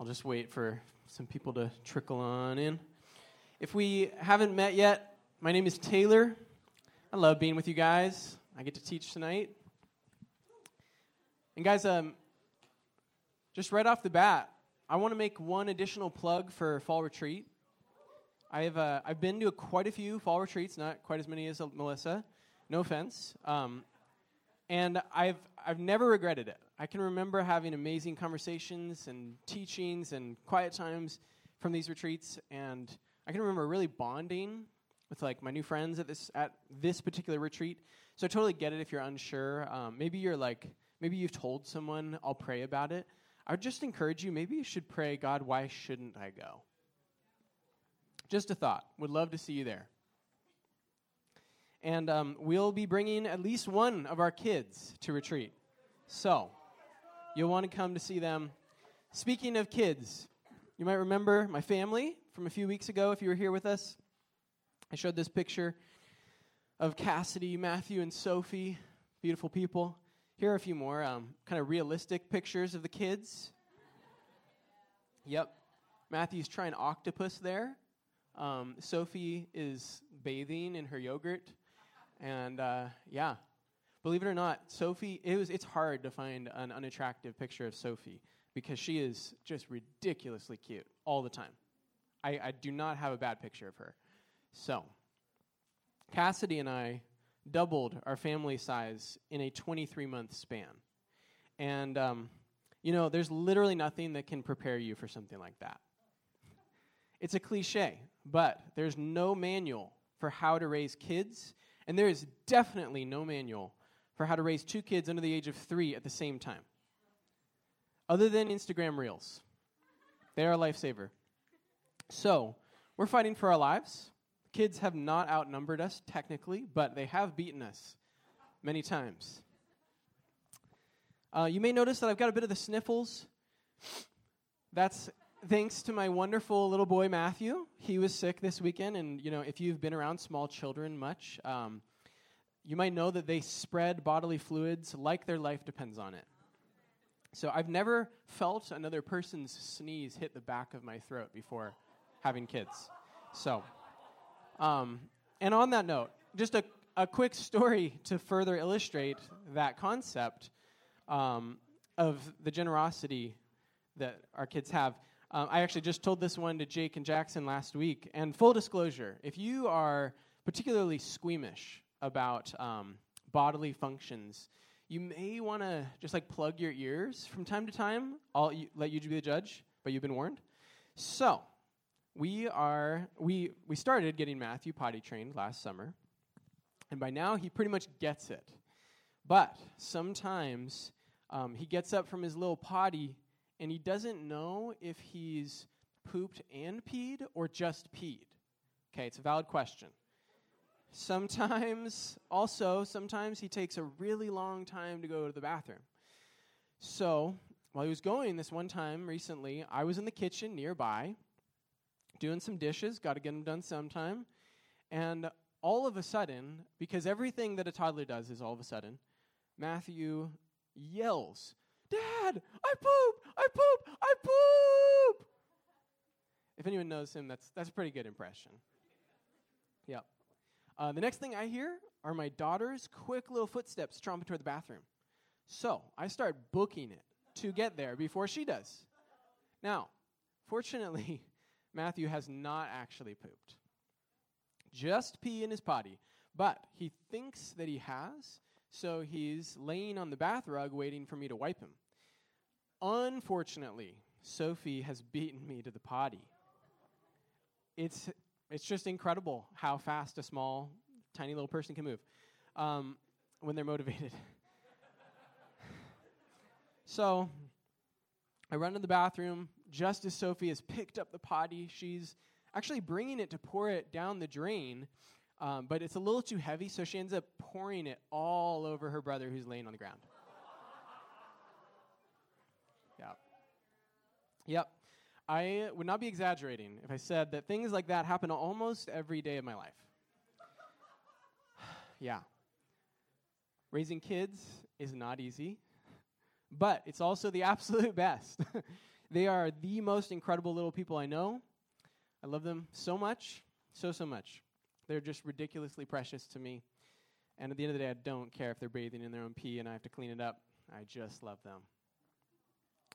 I'll just wait for some people to trickle on in. If we haven't met yet, my name is Taylor. I love being with you guys. I get to teach tonight. And, guys, um, just right off the bat, I want to make one additional plug for fall retreat. I've, uh, I've been to a, quite a few fall retreats, not quite as many as Melissa. No offense. Um, and I've, I've never regretted it. I can remember having amazing conversations and teachings and quiet times from these retreats, and I can remember really bonding with like my new friends at this at this particular retreat. So I totally get it if you're unsure. Um, maybe you're like maybe you've told someone I'll pray about it. I would just encourage you. Maybe you should pray, God, why shouldn't I go? Just a thought. Would love to see you there. And um, we'll be bringing at least one of our kids to retreat. So, you'll want to come to see them. Speaking of kids, you might remember my family from a few weeks ago if you were here with us. I showed this picture of Cassidy, Matthew, and Sophie, beautiful people. Here are a few more um, kind of realistic pictures of the kids. Yep. Matthew's trying octopus there. Um, Sophie is bathing in her yogurt. And uh, yeah, believe it or not, Sophie, it was, it's hard to find an unattractive picture of Sophie because she is just ridiculously cute all the time. I, I do not have a bad picture of her. So, Cassidy and I doubled our family size in a 23 month span. And, um, you know, there's literally nothing that can prepare you for something like that. It's a cliche, but there's no manual for how to raise kids and there is definitely no manual for how to raise two kids under the age of three at the same time, other than Instagram Reels. They are a lifesaver. So, we're fighting for our lives. Kids have not outnumbered us, technically, but they have beaten us many times. Uh, you may notice that I've got a bit of the sniffles. That's thanks to my wonderful little boy Matthew. He was sick this weekend, and you know, if you've been around small children much, um, you might know that they spread bodily fluids like their life depends on it. So I've never felt another person's sneeze hit the back of my throat before having kids. So, um, and on that note, just a, a quick story to further illustrate that concept um, of the generosity that our kids have. Um, I actually just told this one to Jake and Jackson last week. And full disclosure, if you are particularly squeamish about um, bodily functions, you may want to just like plug your ears from time to time. I'll let you be the judge, but you've been warned. So, we are we we started getting Matthew potty trained last summer, and by now he pretty much gets it. But sometimes um, he gets up from his little potty and he doesn't know if he's pooped and peed or just peed. Okay, it's a valid question. Sometimes, also, sometimes he takes a really long time to go to the bathroom. So, while he was going this one time recently, I was in the kitchen nearby doing some dishes, got to get them done sometime. And all of a sudden, because everything that a toddler does is all of a sudden, Matthew yells, Dad, I poop, I poop, I poop. If anyone knows him, that's, that's a pretty good impression. Yep. Uh, the next thing I hear are my daughter's quick little footsteps tromping toward the bathroom. So I start booking it to get there before she does. Now, fortunately, Matthew has not actually pooped, just pee in his potty. But he thinks that he has, so he's laying on the bath rug waiting for me to wipe him. Unfortunately, Sophie has beaten me to the potty. It's it's just incredible how fast a small, tiny little person can move um, when they're motivated. so I run to the bathroom just as Sophie has picked up the potty. She's actually bringing it to pour it down the drain, um, but it's a little too heavy, so she ends up pouring it all over her brother who's laying on the ground. yep. Yep. I would not be exaggerating if I said that things like that happen almost every day of my life. yeah. Raising kids is not easy, but it's also the absolute best. They are the most incredible little people I know. I love them so much, so, so much. They're just ridiculously precious to me. And at the end of the day, I don't care if they're bathing in their own pee and I have to clean it up. I just love them.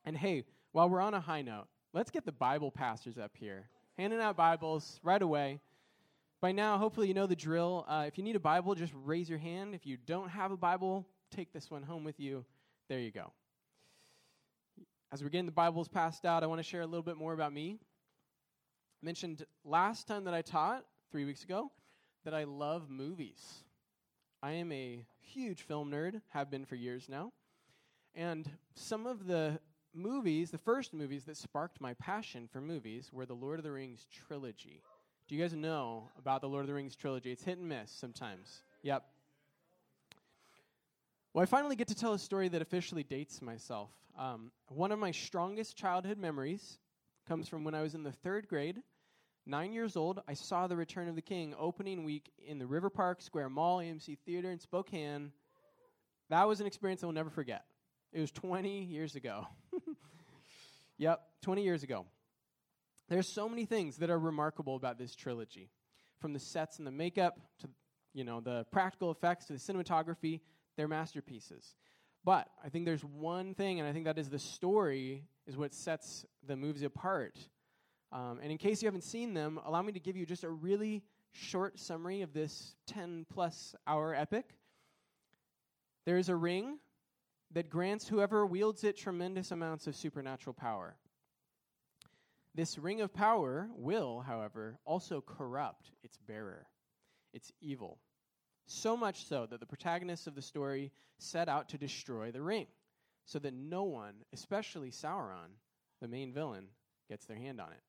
And hey, while we're on a high note, let's get the Bible pastors up here, handing out Bibles right away. By now, hopefully, you know the drill. Uh, if you need a Bible, just raise your hand. If you don't have a Bible, take this one home with you. There you go. As we're getting the Bibles passed out, I want to share a little bit more about me. I mentioned last time that I taught, three weeks ago, that I love movies. I am a huge film nerd, have been for years now. And some of the movies, the first movies that sparked my passion for movies, were the Lord of the Rings trilogy. Do you guys know about the Lord of the Rings trilogy? It's hit and miss sometimes. Yep. Well, I finally get to tell a story that officially dates myself. Um, one of my strongest childhood memories comes from when I was in the third grade. Nine years old, I saw The Return of the King opening week in the River Park Square Mall AMC Theater in Spokane. That was an experience I will never forget. It was 20 years ago. yep, 20 years ago. There's so many things that are remarkable about this trilogy. From the sets and the makeup to you know, the practical effects to the cinematography, they're masterpieces. But I think there's one thing, and I think that is the story is what sets the movies apart. Um, and in case you haven't seen them, allow me to give you just a really short summary of this 10 plus hour epic. There is a ring that grants whoever wields it tremendous amounts of supernatural power. This ring of power will, however, also corrupt its bearer. It's evil. So much so that the protagonists of the story set out to destroy the ring, so that no one, especially Sauron, the main villain, gets their hand on it.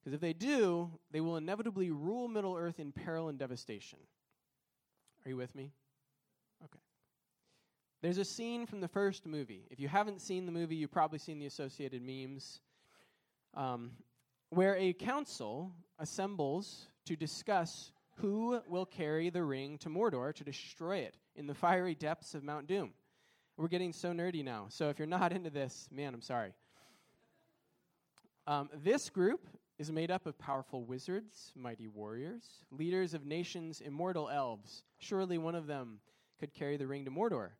Because if they do, they will inevitably rule Middle Earth in peril and devastation. Are you with me? There's a scene from the first movie. If you haven't seen the movie, you've probably seen the associated memes, um, where a council assembles to discuss who will carry the ring to Mordor to destroy it in the fiery depths of Mount Doom. We're getting so nerdy now. So if you're not into this, man, I'm sorry. Um, this group is made up of powerful wizards, mighty warriors, leaders of nations, immortal elves. Surely one of them could carry the ring to Mordor.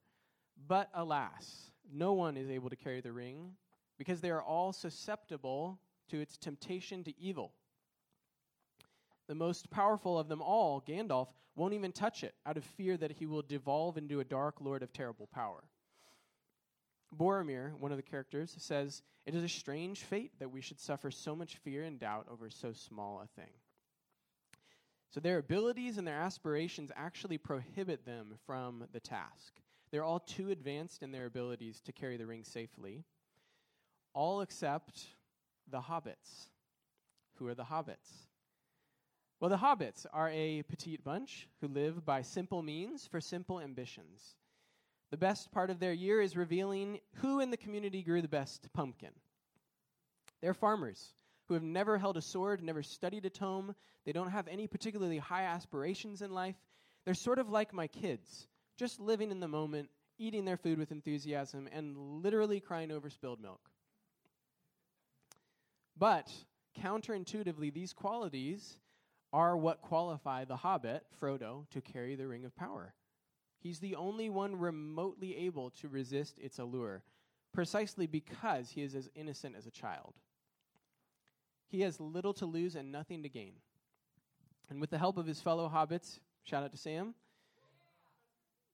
But alas, no one is able to carry the ring because they are all susceptible to its temptation to evil. The most powerful of them all, Gandalf, won't even touch it out of fear that he will devolve into a dark lord of terrible power. Boromir, one of the characters, says, It is a strange fate that we should suffer so much fear and doubt over so small a thing. So their abilities and their aspirations actually prohibit them from the task. They're all too advanced in their abilities to carry the ring safely, all except the hobbits. Who are the hobbits? Well, the hobbits are a petite bunch who live by simple means for simple ambitions. The best part of their year is revealing who in the community grew the best pumpkin. They're farmers who have never held a sword, never studied a tome. They don't have any particularly high aspirations in life. They're sort of like my kids, just living in the moment, eating their food with enthusiasm, and literally crying over spilled milk. But counterintuitively, these qualities are what qualify the hobbit, Frodo, to carry the ring of power. He's the only one remotely able to resist its allure, precisely because he is as innocent as a child. He has little to lose and nothing to gain. And with the help of his fellow hobbits, shout out to Sam,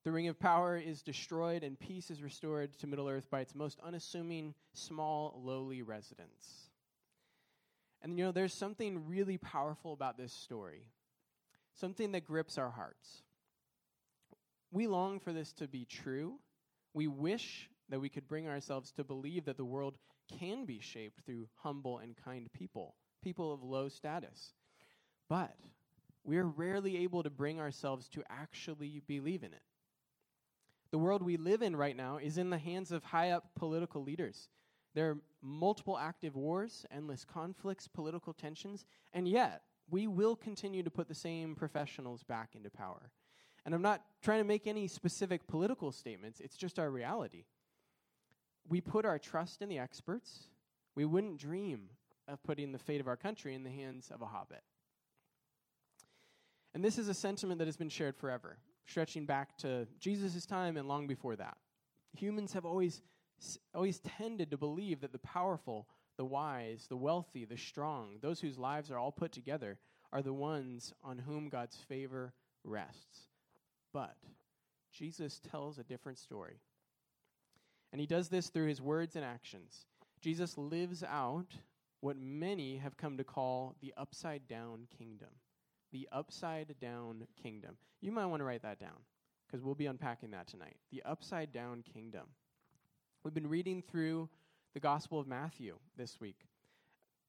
the ring of power is destroyed and peace is restored to Middle Earth by its most unassuming, small, lowly residents. And you know, there's something really powerful about this story, something that grips our hearts. We long for this to be true. We wish that we could bring ourselves to believe that the world can be shaped through humble and kind people, people of low status. But we are rarely able to bring ourselves to actually believe in it. The world we live in right now is in the hands of high up political leaders there are multiple active wars, endless conflicts, political tensions, and yet we will continue to put the same professionals back into power. And I'm not trying to make any specific political statements, it's just our reality. We put our trust in the experts, we wouldn't dream of putting the fate of our country in the hands of a hobbit. And this is a sentiment that has been shared forever, stretching back to Jesus' time and long before that. Humans have always, always tended to believe that the powerful, the wise, the wealthy, the strong, those whose lives are all put together, are the ones on whom God's favor rests. But Jesus tells a different story. And he does this through his words and actions. Jesus lives out what many have come to call the upside down kingdom. The upside down kingdom. You might want to write that down because we'll be unpacking that tonight. The upside down kingdom. We've been reading through the Gospel of Matthew this week.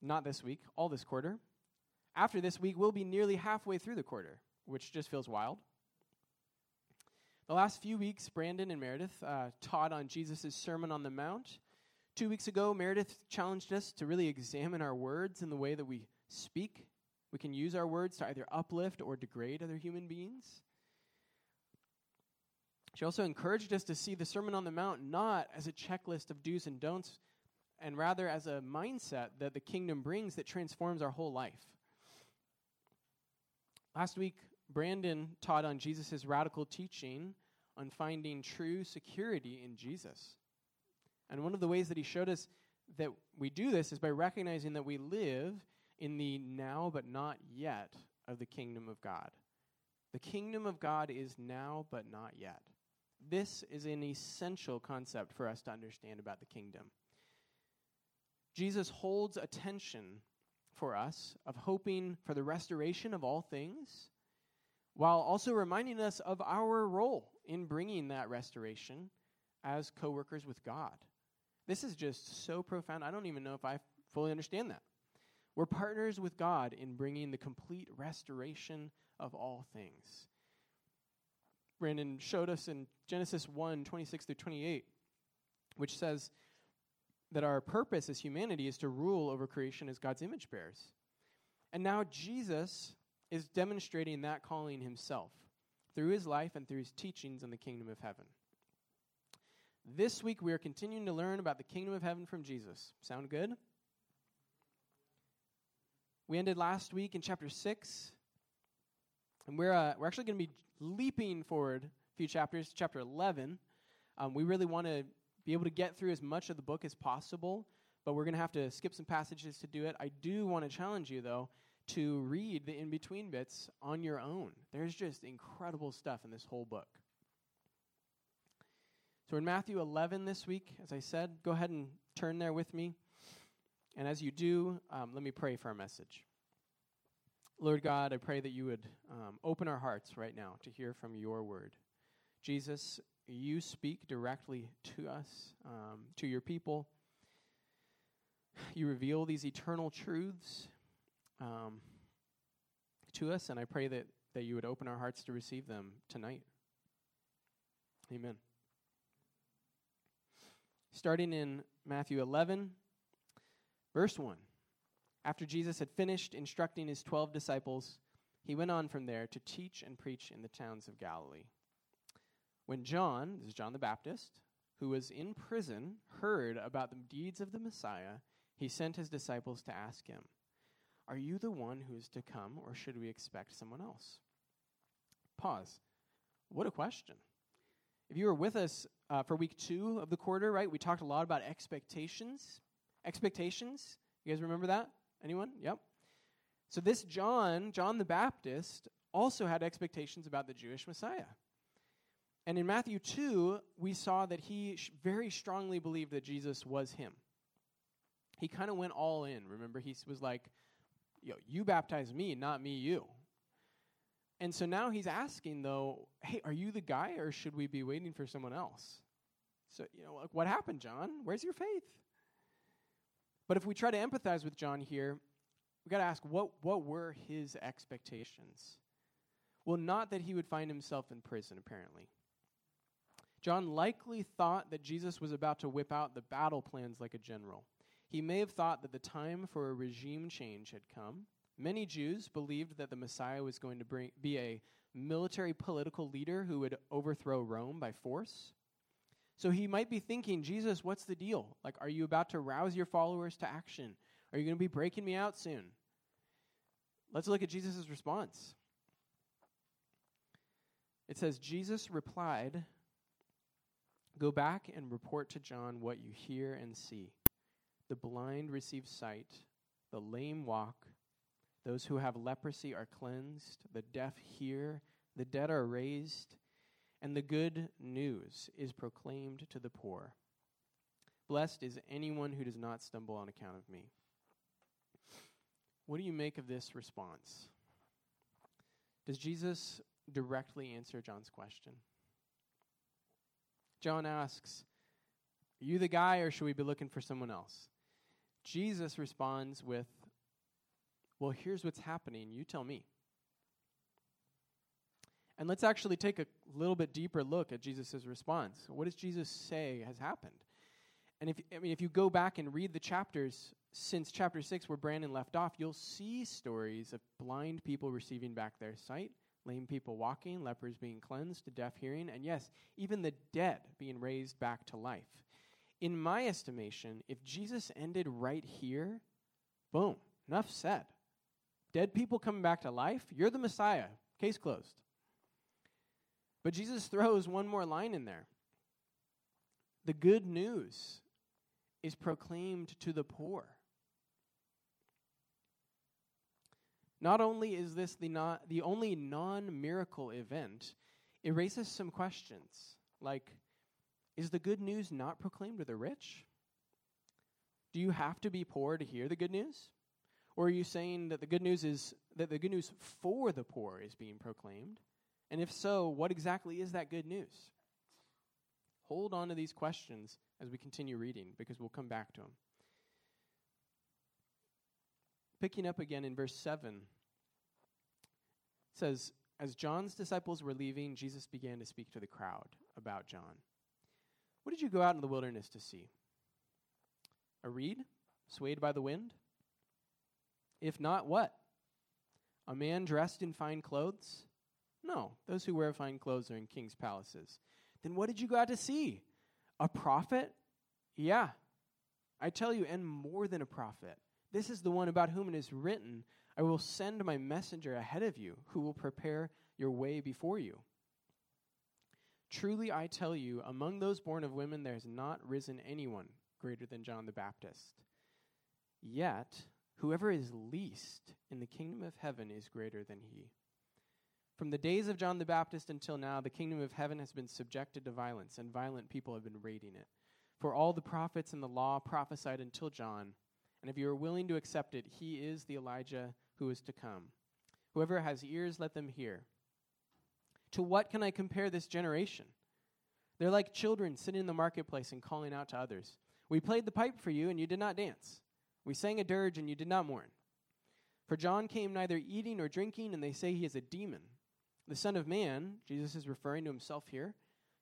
Not this week, all this quarter. After this week, we'll be nearly halfway through the quarter, which just feels wild. The last few weeks, Brandon and Meredith uh, taught on Jesus' Sermon on the Mount. Two weeks ago, Meredith challenged us to really examine our words and the way that we speak. We can use our words to either uplift or degrade other human beings. She also encouraged us to see the Sermon on the Mount not as a checklist of do's and don'ts, and rather as a mindset that the kingdom brings that transforms our whole life. Last week, Brandon taught on Jesus' radical teaching on finding true security in Jesus. And one of the ways that he showed us that we do this is by recognizing that we live in the now but not yet of the kingdom of God. The kingdom of God is now but not yet. This is an essential concept for us to understand about the kingdom. Jesus holds a tension for us of hoping for the restoration of all things while also reminding us of our role in bringing that restoration as co workers with God. This is just so profound. I don't even know if I fully understand that. We're partners with God in bringing the complete restoration of all things. Brandon showed us in Genesis 1 26 through 28, which says that our purpose as humanity is to rule over creation as God's image bearers. And now Jesus is demonstrating that calling himself through his life and through his teachings on the kingdom of heaven. This week, we are continuing to learn about the kingdom of heaven from Jesus. Sound good? We ended last week in chapter 6, and we're, uh, we're actually going to be leaping forward a few chapters, to chapter 11. Um, we really want to be able to get through as much of the book as possible, but we're going to have to skip some passages to do it. I do want to challenge you, though, to read the in between bits on your own. There's just incredible stuff in this whole book. So, in Matthew 11 this week, as I said, go ahead and turn there with me. And as you do, um, let me pray for our message. Lord God, I pray that you would um, open our hearts right now to hear from your word. Jesus, you speak directly to us, um, to your people. You reveal these eternal truths um, to us, and I pray that, that you would open our hearts to receive them tonight. Amen. Starting in Matthew 11, verse 1. After Jesus had finished instructing his 12 disciples, he went on from there to teach and preach in the towns of Galilee. When John, this is John the Baptist, who was in prison, heard about the deeds of the Messiah, he sent his disciples to ask him, Are you the one who is to come, or should we expect someone else? Pause. What a question. If you were with us uh, for week two of the quarter, right, we talked a lot about expectations. Expectations. You guys remember that? Anyone? Yep. So this John, John the Baptist, also had expectations about the Jewish Messiah. And in Matthew 2, we saw that he very strongly believed that Jesus was him. He kind of went all in. Remember, he was like, Yo, you baptize me, not me you. And so now he's asking, though, hey, are you the guy or should we be waiting for someone else? So, you know, like, what happened, John? Where's your faith? But if we try to empathize with John here, we got to ask what, what were his expectations? Well, not that he would find himself in prison, apparently. John likely thought that Jesus was about to whip out the battle plans like a general. He may have thought that the time for a regime change had come Many Jews believed that the Messiah was going to bring, be a military political leader who would overthrow Rome by force. So he might be thinking, Jesus, what's the deal? Like, are you about to rouse your followers to action? Are you going to be breaking me out soon? Let's look at Jesus' response. It says, Jesus replied, Go back and report to John what you hear and see. The blind receive sight, the lame walk, those who have leprosy are cleansed, the deaf hear, the dead are raised, and the good news is proclaimed to the poor. Blessed is anyone who does not stumble on account of me. What do you make of this response? Does Jesus directly answer John's question? John asks, Are you the guy, or should we be looking for someone else? Jesus responds with, Well, here's what's happening. You tell me. And let's actually take a little bit deeper look at Jesus' response. What does Jesus say has happened? And if I mean if you go back and read the chapters since chapter 6 where Brandon left off, you'll see stories of blind people receiving back their sight, lame people walking, lepers being cleansed, the deaf hearing, and yes, even the dead being raised back to life. In my estimation, if Jesus ended right here, boom, enough said. Dead people coming back to life, you're the Messiah. Case closed. But Jesus throws one more line in there. The good news is proclaimed to the poor. Not only is this the, not, the only non miracle event, it raises some questions like Is the good news not proclaimed to the rich? Do you have to be poor to hear the good news? Or are you saying that the good news is that the good news for the poor is being proclaimed? And if so, what exactly is that good news? Hold on to these questions as we continue reading because we'll come back to them. Picking up again in verse 7, it says, As John's disciples were leaving, Jesus began to speak to the crowd about John. What did you go out in the wilderness to see? A reed swayed by the wind? If not, what? A man dressed in fine clothes? No, those who wear fine clothes are in king's palaces. Then what did you go out to see? A prophet? Yeah, I tell you, and more than a prophet. This is the one about whom it is written, I will send my messenger ahead of you, who will prepare your way before you. Truly I tell you, among those born of women, there has not risen anyone greater than John the Baptist. Yet, whoever is least in the kingdom of heaven is greater than he. From the days of John the Baptist until now, the kingdom of heaven has been subjected to violence, and violent people have been raiding it. For all the prophets and the law prophesied until John. And if you are willing to accept it, he is the Elijah who is to come. Whoever has ears, let them hear. To what can I compare this generation? They're like children sitting in the marketplace and calling out to others. We played the pipe for you, and you did not dance. We sang a dirge, and you did not mourn. For John came neither eating nor drinking, and they say he is a demon. The Son of Man, Jesus is referring to himself here,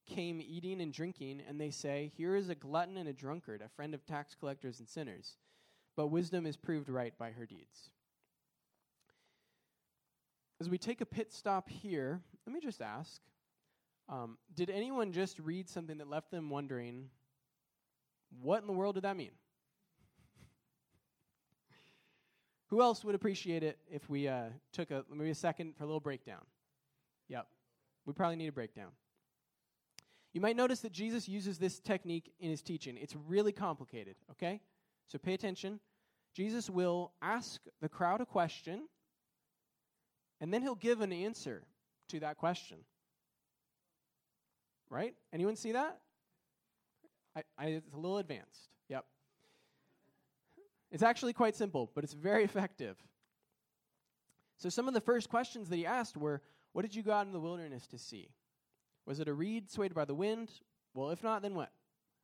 came eating and drinking, and they say, Here is a glutton and a drunkard, a friend of tax collectors and sinners. But wisdom is proved right by her deeds. As we take a pit stop here, let me just ask um, Did anyone just read something that left them wondering, what in the world did that mean? Who else would appreciate it if we uh, took a maybe a second for a little breakdown? Yep. We probably need a breakdown. You might notice that Jesus uses this technique in his teaching. It's really complicated, okay? So pay attention. Jesus will ask the crowd a question, and then he'll give an answer to that question. Right? Anyone see that? I, I, it's a little advanced. Yep. It's actually quite simple, but it's very effective. So, some of the first questions that he asked were what did you go out in the wilderness to see? Was it a reed swayed by the wind? Well, if not, then what?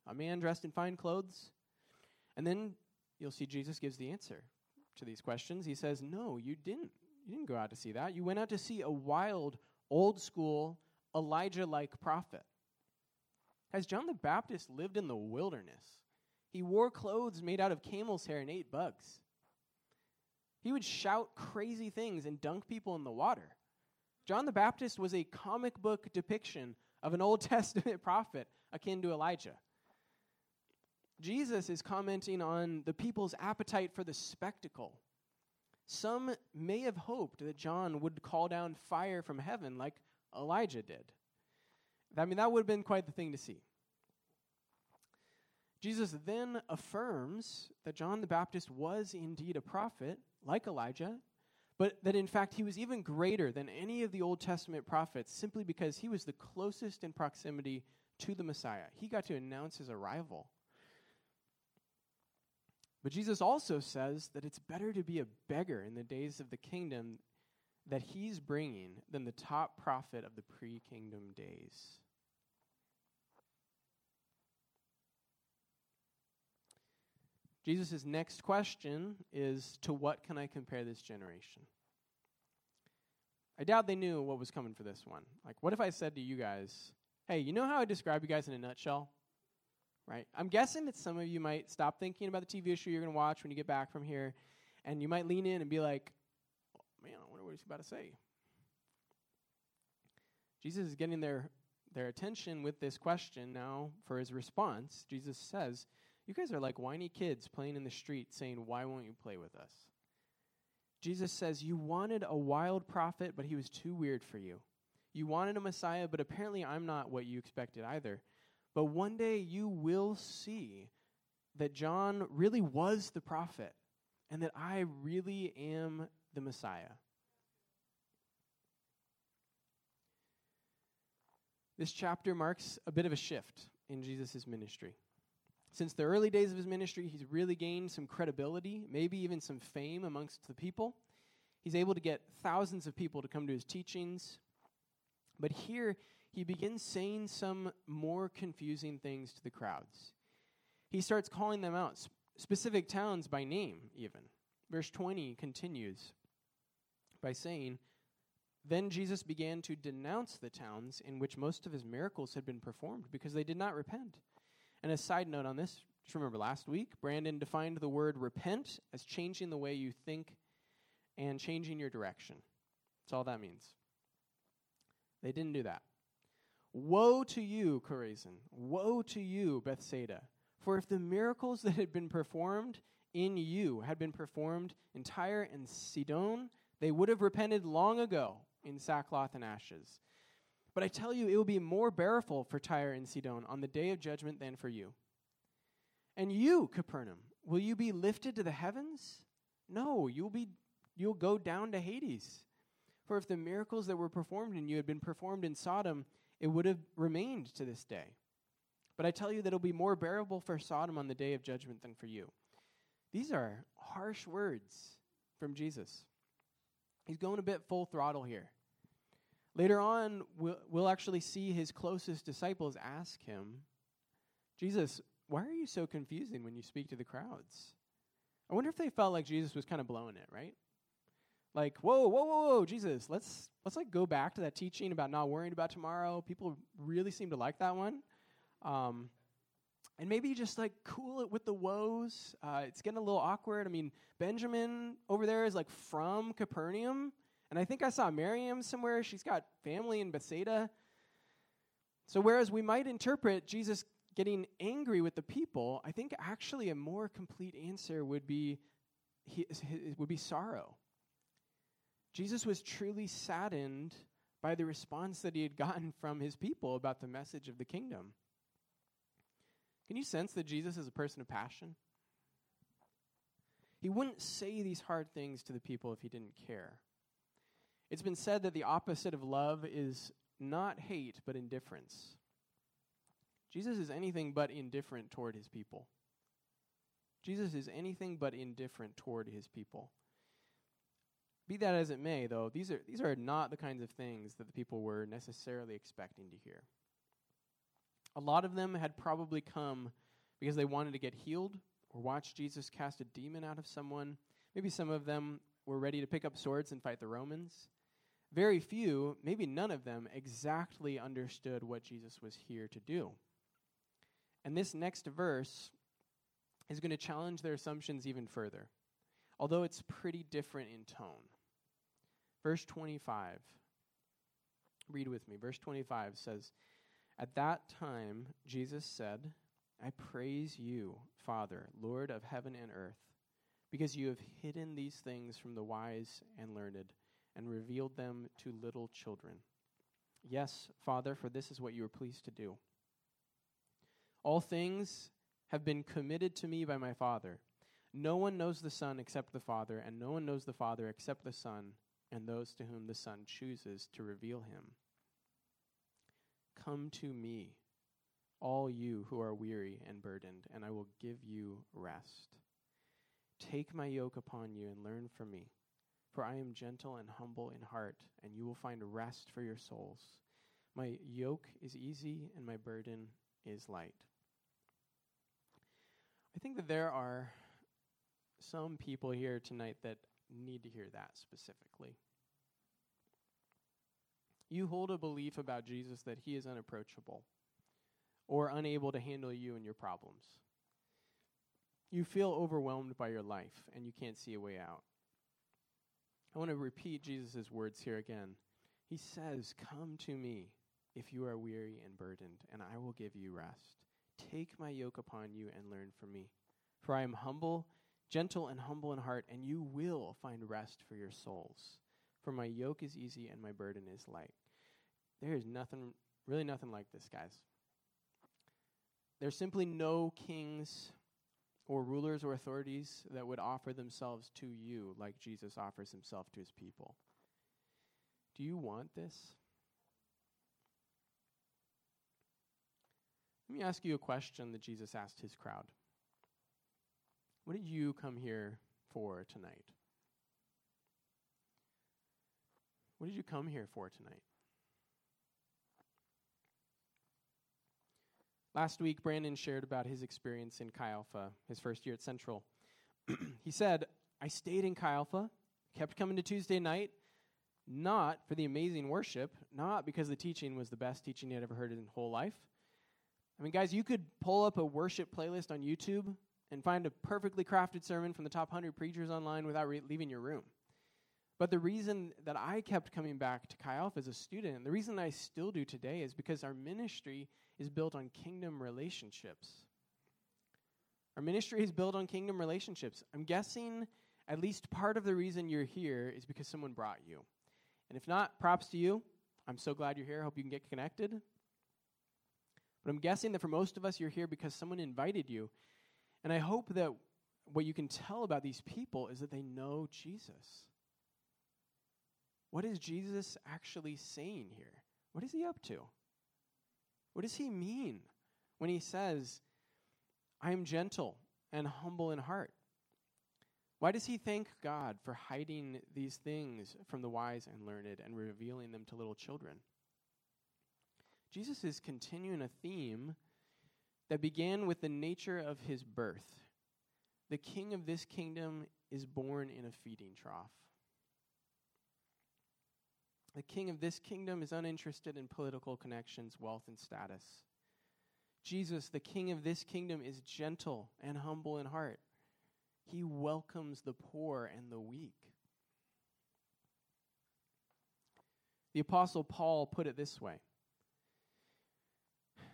A man dressed in fine clothes? And then you'll see Jesus gives the answer to these questions. He says, No, you didn't. You didn't go out to see that. You went out to see a wild, old school, Elijah like prophet. Has John the Baptist lived in the wilderness? He wore clothes made out of camel's hair and ate bugs. He would shout crazy things and dunk people in the water. John the Baptist was a comic book depiction of an Old Testament prophet, akin to Elijah. Jesus is commenting on the people's appetite for the spectacle. Some may have hoped that John would call down fire from heaven like Elijah did. I mean, that would have been quite the thing to see. Jesus then affirms that John the Baptist was indeed a prophet, like Elijah, but that in fact he was even greater than any of the Old Testament prophets simply because he was the closest in proximity to the Messiah. He got to announce his arrival. But Jesus also says that it's better to be a beggar in the days of the kingdom that he's bringing than the top prophet of the pre kingdom days. Jesus' next question is To what can I compare this generation? I doubt they knew what was coming for this one. Like, what if I said to you guys, Hey, you know how I describe you guys in a nutshell? Right? I'm guessing that some of you might stop thinking about the TV show you're going to watch when you get back from here, and you might lean in and be like, oh, Man, I wonder what he's about to say. Jesus is getting their, their attention with this question now for his response. Jesus says, you guys are like whiny kids playing in the street saying, Why won't you play with us? Jesus says, You wanted a wild prophet, but he was too weird for you. You wanted a Messiah, but apparently I'm not what you expected either. But one day you will see that John really was the prophet and that I really am the Messiah. This chapter marks a bit of a shift in Jesus' ministry. Since the early days of his ministry, he's really gained some credibility, maybe even some fame amongst the people. He's able to get thousands of people to come to his teachings. But here, he begins saying some more confusing things to the crowds. He starts calling them out, specific towns by name, even. Verse 20 continues by saying, Then Jesus began to denounce the towns in which most of his miracles had been performed because they did not repent. And a side note on this, just remember last week, Brandon defined the word repent as changing the way you think and changing your direction. That's all that means. They didn't do that. Woe to you, Chorazin! Woe to you, Bethsaida! For if the miracles that had been performed in you had been performed in Tyre and Sidon, they would have repented long ago in sackcloth and ashes. But I tell you, it will be more bearable for Tyre and Sidon on the day of judgment than for you. And you, Capernaum, will you be lifted to the heavens? No, you'll be you'll go down to Hades. For if the miracles that were performed in you had been performed in Sodom, it would have remained to this day. But I tell you that it'll be more bearable for Sodom on the day of judgment than for you. These are harsh words from Jesus. He's going a bit full throttle here. Later on, we'll, we'll actually see his closest disciples ask him, Jesus, why are you so confusing when you speak to the crowds? I wonder if they felt like Jesus was kind of blowing it, right? Like, whoa, whoa, whoa, whoa, Jesus, let's let's like go back to that teaching about not worrying about tomorrow. People really seem to like that one. Um, and maybe just like cool it with the woes. Uh, it's getting a little awkward. I mean, Benjamin over there is like from Capernaum. And I think I saw Miriam somewhere. She's got family in Bethsaida. So, whereas we might interpret Jesus getting angry with the people, I think actually a more complete answer would be, would be sorrow. Jesus was truly saddened by the response that he had gotten from his people about the message of the kingdom. Can you sense that Jesus is a person of passion? He wouldn't say these hard things to the people if he didn't care. It's been said that the opposite of love is not hate, but indifference. Jesus is anything but indifferent toward his people. Jesus is anything but indifferent toward his people. Be that as it may, though, these are, these are not the kinds of things that the people were necessarily expecting to hear. A lot of them had probably come because they wanted to get healed or watch Jesus cast a demon out of someone. Maybe some of them were ready to pick up swords and fight the Romans very few, maybe none of them, exactly understood what Jesus was here to do. And this next verse is going to challenge their assumptions even further, although it's pretty different in tone. Verse 25. Read with me. Verse 25 says, At that time, Jesus said, I praise you, Father, Lord of heaven and earth, because you have hidden these things from the wise and learned and revealed them to little children. Yes, Father, for this is what you are pleased to do. All things have been committed to me by my Father. No one knows the Son except the Father, and no one knows the Father except the Son, and those to whom the Son chooses to reveal him. Come to me, all you who are weary and burdened, and I will give you rest. Take my yoke upon you and learn from me, for I am gentle and humble in heart, and you will find rest for your souls. My yoke is easy and my burden is light. I think that there are some people here tonight that need to hear that specifically. You hold a belief about Jesus that he is unapproachable or unable to handle you and your problems. You feel overwhelmed by your life and you can't see a way out. I want to repeat Jesus' words here again. He says, Come to me if you are weary and burdened, and I will give you rest. Take my yoke upon you and learn from me. For I am humble, gentle, and humble in heart, and you will find rest for your souls. For my yoke is easy and my burden is light. There is nothing, really nothing like this, guys. There's simply no kings or rulers or authorities that would offer themselves to you like Jesus offers himself to his people. Do you want this? Let me ask you a question that Jesus asked his crowd. What did you come here for tonight? What did you come here for tonight? Last week, Brandon shared about his experience in Chi Alpha, his first year at Central. he said, I stayed in Chi Alpha, kept coming to Tuesday night, not for the amazing worship, not because the teaching was the best teaching he had ever heard in his whole life. I mean, guys, you could pull up a worship playlist on YouTube and find a perfectly crafted sermon from the top 100 preachers online without re- leaving your room. But the reason that I kept coming back to Chi Alpha as a student, and the reason I still do today, is because our ministry is built on kingdom relationships. Our ministry is built on kingdom relationships. I'm guessing at least part of the reason you're here is because someone brought you. And if not, props to you. I'm so glad you're here. I hope you can get connected. But I'm guessing that for most of us, you're here because someone invited you. And I hope that what you can tell about these people is that they know Jesus. What is Jesus actually saying here? What is he up to? What does he mean when he says, I am gentle and humble in heart? Why does he thank God for hiding these things from the wise and learned and revealing them to little children? Jesus is continuing a theme that began with the nature of his birth. The king of this kingdom is born in a feeding trough. The king of this kingdom is uninterested in political connections, wealth, and status. Jesus, the king of this kingdom, is gentle and humble in heart. He welcomes the poor and the weak. The Apostle Paul put it this way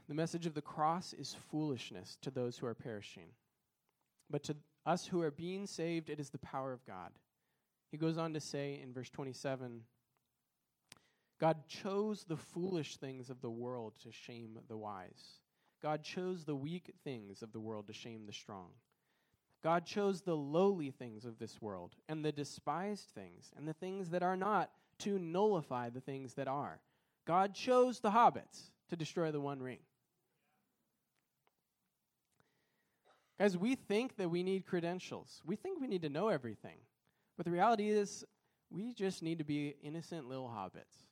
The message of the cross is foolishness to those who are perishing, but to us who are being saved, it is the power of God. He goes on to say in verse 27 God chose the foolish things of the world to shame the wise. God chose the weak things of the world to shame the strong. God chose the lowly things of this world and the despised things and the things that are not to nullify the things that are. God chose the hobbits to destroy the one ring. Guys, we think that we need credentials. We think we need to know everything. But the reality is, we just need to be innocent little hobbits.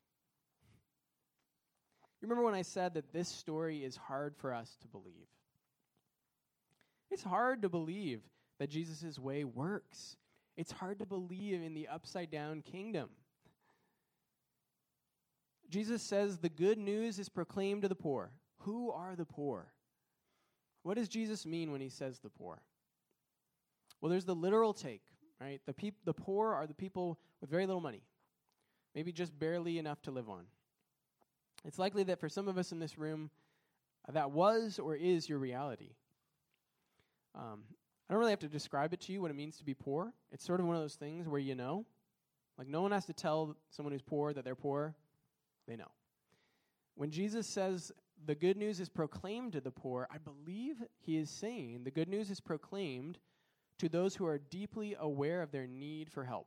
You remember when I said that this story is hard for us to believe? It's hard to believe that Jesus' way works. It's hard to believe in the upside down kingdom. Jesus says the good news is proclaimed to the poor. Who are the poor? What does Jesus mean when he says the poor? Well, there's the literal take, right? The, peop- the poor are the people with very little money, maybe just barely enough to live on. It's likely that for some of us in this room, that was or is your reality. Um, I don't really have to describe it to you what it means to be poor. It's sort of one of those things where you know. Like, no one has to tell someone who's poor that they're poor, they know. When Jesus says the good news is proclaimed to the poor, I believe he is saying the good news is proclaimed to those who are deeply aware of their need for help.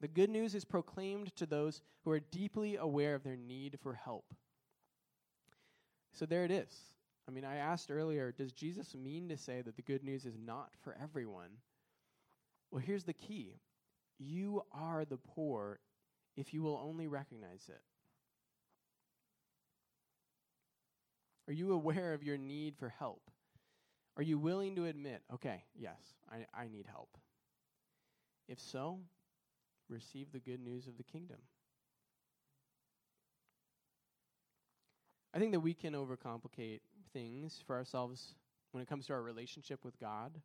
The good news is proclaimed to those who are deeply aware of their need for help. So there it is. I mean, I asked earlier, does Jesus mean to say that the good news is not for everyone? Well, here's the key you are the poor if you will only recognize it. Are you aware of your need for help? Are you willing to admit, okay, yes, I, I need help? If so, receive the good news of the kingdom. I think that we can overcomplicate things for ourselves when it comes to our relationship with God.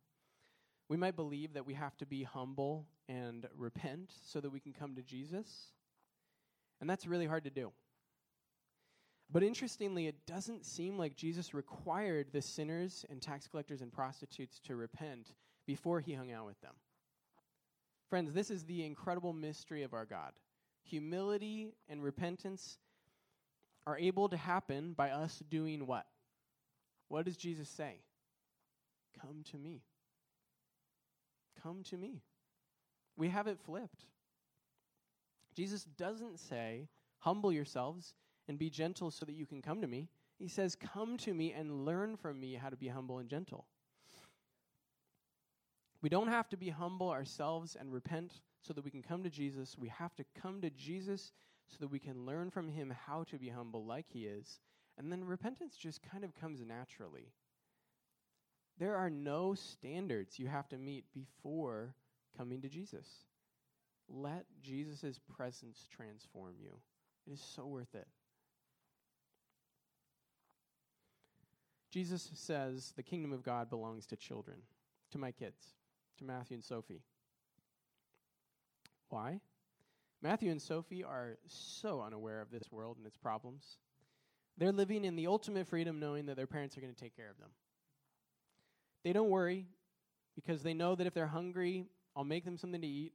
We might believe that we have to be humble and repent so that we can come to Jesus. And that's really hard to do. But interestingly, it doesn't seem like Jesus required the sinners and tax collectors and prostitutes to repent before he hung out with them. Friends, this is the incredible mystery of our God. Humility and repentance are able to happen by us doing what? What does Jesus say? Come to me. Come to me. We have it flipped. Jesus doesn't say, humble yourselves and be gentle so that you can come to me. He says, Come to me and learn from me how to be humble and gentle. We don't have to be humble ourselves and repent so that we can come to Jesus. We have to come to Jesus so that we can learn from him how to be humble like he is. And then repentance just kind of comes naturally. There are no standards you have to meet before coming to Jesus. Let Jesus' presence transform you. It is so worth it. Jesus says the kingdom of God belongs to children, to my kids, to Matthew and Sophie. Why? Matthew and Sophie are so unaware of this world and its problems. They're living in the ultimate freedom knowing that their parents are going to take care of them. They don't worry because they know that if they're hungry, I'll make them something to eat.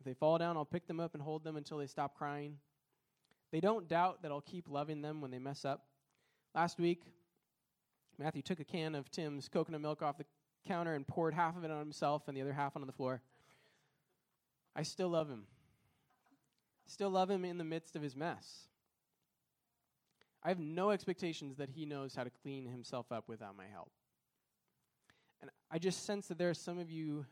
If they fall down, I'll pick them up and hold them until they stop crying. They don't doubt that I'll keep loving them when they mess up. Last week, Matthew took a can of Tim's coconut milk off the counter and poured half of it on himself and the other half on the floor. I still love him. Still love him in the midst of his mess. I have no expectations that he knows how to clean himself up without my help. And I just sense that there are some of you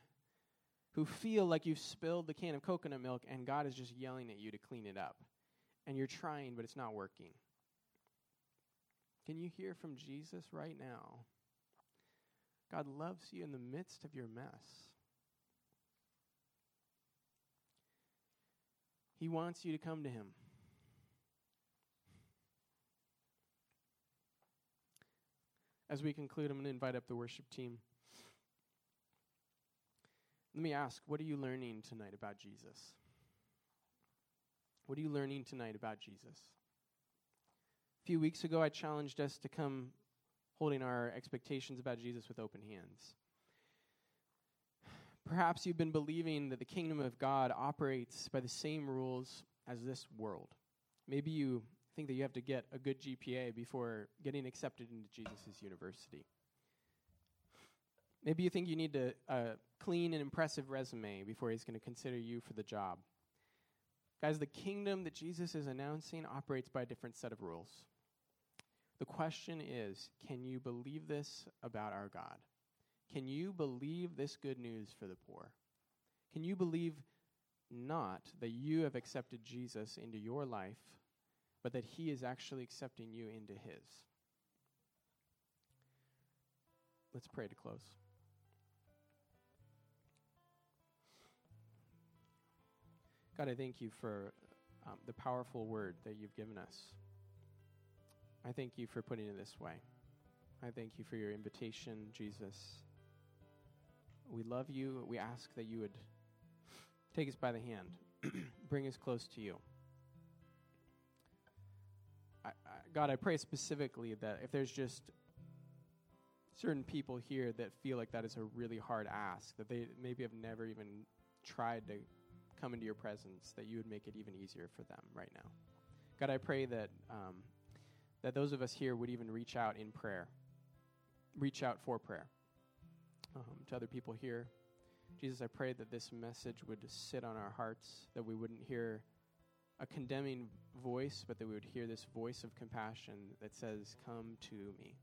who feel like you've spilled the can of coconut milk and God is just yelling at you to clean it up. And you're trying, but it's not working. Can you hear from Jesus right now? God loves you in the midst of your mess. He wants you to come to Him. As we conclude, I'm going to invite up the worship team. Let me ask what are you learning tonight about Jesus? What are you learning tonight about Jesus? A few weeks ago, I challenged us to come holding our expectations about Jesus with open hands. Perhaps you've been believing that the kingdom of God operates by the same rules as this world. Maybe you think that you have to get a good GPA before getting accepted into Jesus' university. Maybe you think you need a, a clean and impressive resume before he's going to consider you for the job. Guys, the kingdom that Jesus is announcing operates by a different set of rules. The question is can you believe this about our God? Can you believe this good news for the poor? Can you believe not that you have accepted Jesus into your life, but that he is actually accepting you into his? Let's pray to close. God, I thank you for um, the powerful word that you've given us. I thank you for putting it this way. I thank you for your invitation, Jesus. We love you. We ask that you would take us by the hand, bring us close to you. I, I, God, I pray specifically that if there's just certain people here that feel like that is a really hard ask, that they maybe have never even tried to come into your presence, that you would make it even easier for them right now. God, I pray that um, that those of us here would even reach out in prayer, reach out for prayer um, to other people here. Jesus, I pray that this message would sit on our hearts, that we wouldn't hear a condemning voice, but that we would hear this voice of compassion that says, Come to me.